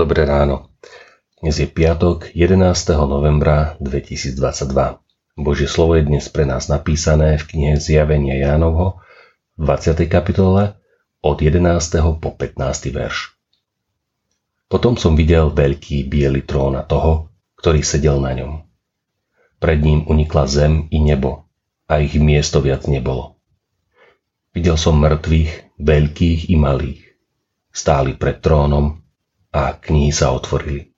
Dobré ráno. Dnes je piatok 11. novembra 2022. Božie slovo je dnes pre nás napísané v knihe Zjavenia Jánovho v 20. kapitole od 11. po 15. verš. Potom som videl veľký biely trón a toho, ktorý sedel na ňom. Pred ním unikla zem i nebo a ich miesto viac nebolo. Videl som mŕtvych, veľkých i malých. Stáli pred trónom a knihy sa otvorili.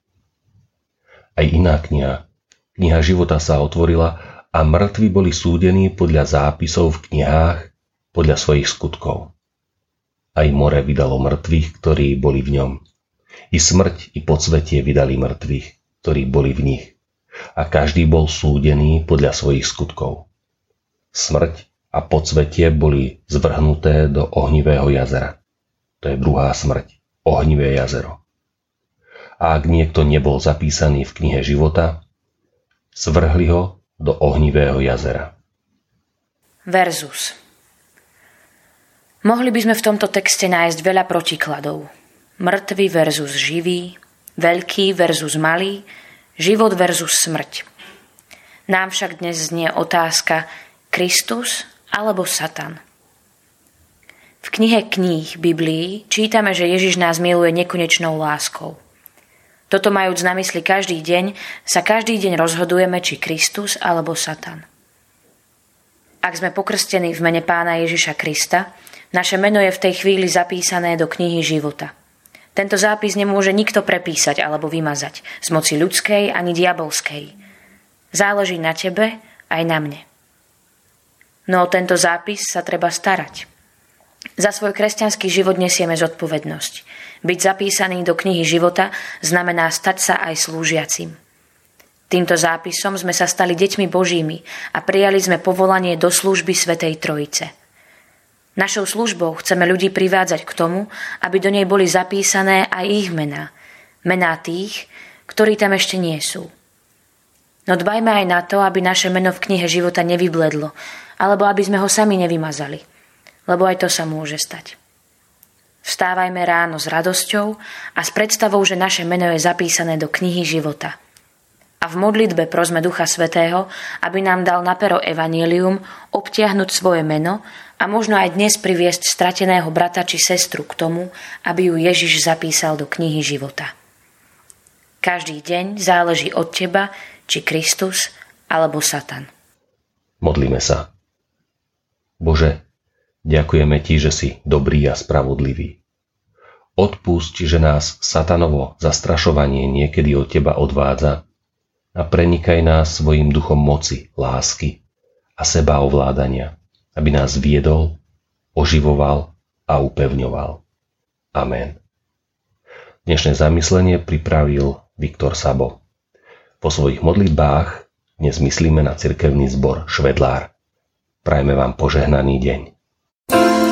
Aj iná kniha, kniha života sa otvorila a mŕtvi boli súdení podľa zápisov v knihách, podľa svojich skutkov. Aj more vydalo mŕtvych, ktorí boli v ňom. I smrť, i podsvetie vydali mŕtvych, ktorí boli v nich. A každý bol súdený podľa svojich skutkov. Smrť a podsvetie boli zvrhnuté do ohnivého jazera. To je druhá smrť, ohnivé jazero a ak niekto nebol zapísaný v knihe života, svrhli ho do ohnivého jazera. Versus Mohli by sme v tomto texte nájsť veľa protikladov. Mŕtvy versus živý, veľký versus malý, život versus smrť. Nám však dnes znie otázka Kristus alebo Satan. V knihe kníh Biblii čítame, že Ježiš nás miluje nekonečnou láskou. Toto majúc na mysli každý deň, sa každý deň rozhodujeme, či Kristus alebo Satan. Ak sme pokrstení v mene pána Ježiša Krista, naše meno je v tej chvíli zapísané do knihy života. Tento zápis nemôže nikto prepísať alebo vymazať z moci ľudskej ani diabolskej. Záleží na tebe aj na mne. No o tento zápis sa treba starať. Za svoj kresťanský život nesieme zodpovednosť. Byť zapísaný do knihy života znamená stať sa aj slúžiacim. Týmto zápisom sme sa stali deťmi Božími a prijali sme povolanie do služby Svetej Trojice. Našou službou chceme ľudí privádzať k tomu, aby do nej boli zapísané aj ich mená. Mená tých, ktorí tam ešte nie sú. No dbajme aj na to, aby naše meno v knihe života nevybledlo, alebo aby sme ho sami nevymazali lebo aj to sa môže stať. Vstávajme ráno s radosťou a s predstavou, že naše meno je zapísané do knihy života. A v modlitbe prosme Ducha Svetého, aby nám dal na pero Evangelium obtiahnuť svoje meno a možno aj dnes priviesť strateného brata či sestru k tomu, aby ju Ježiš zapísal do knihy života. Každý deň záleží od teba, či Kristus alebo Satan. Modlíme sa. Bože, Ďakujeme Ti, že si dobrý a spravodlivý. Odpusť, že nás satanovo zastrašovanie niekedy od Teba odvádza a prenikaj nás svojim duchom moci, lásky a seba ovládania, aby nás viedol, oživoval a upevňoval. Amen. Dnešné zamyslenie pripravil Viktor Sabo. Po svojich modlitbách dnes myslíme na cirkevný zbor Švedlár. Prajme vám požehnaný deň. Thank you.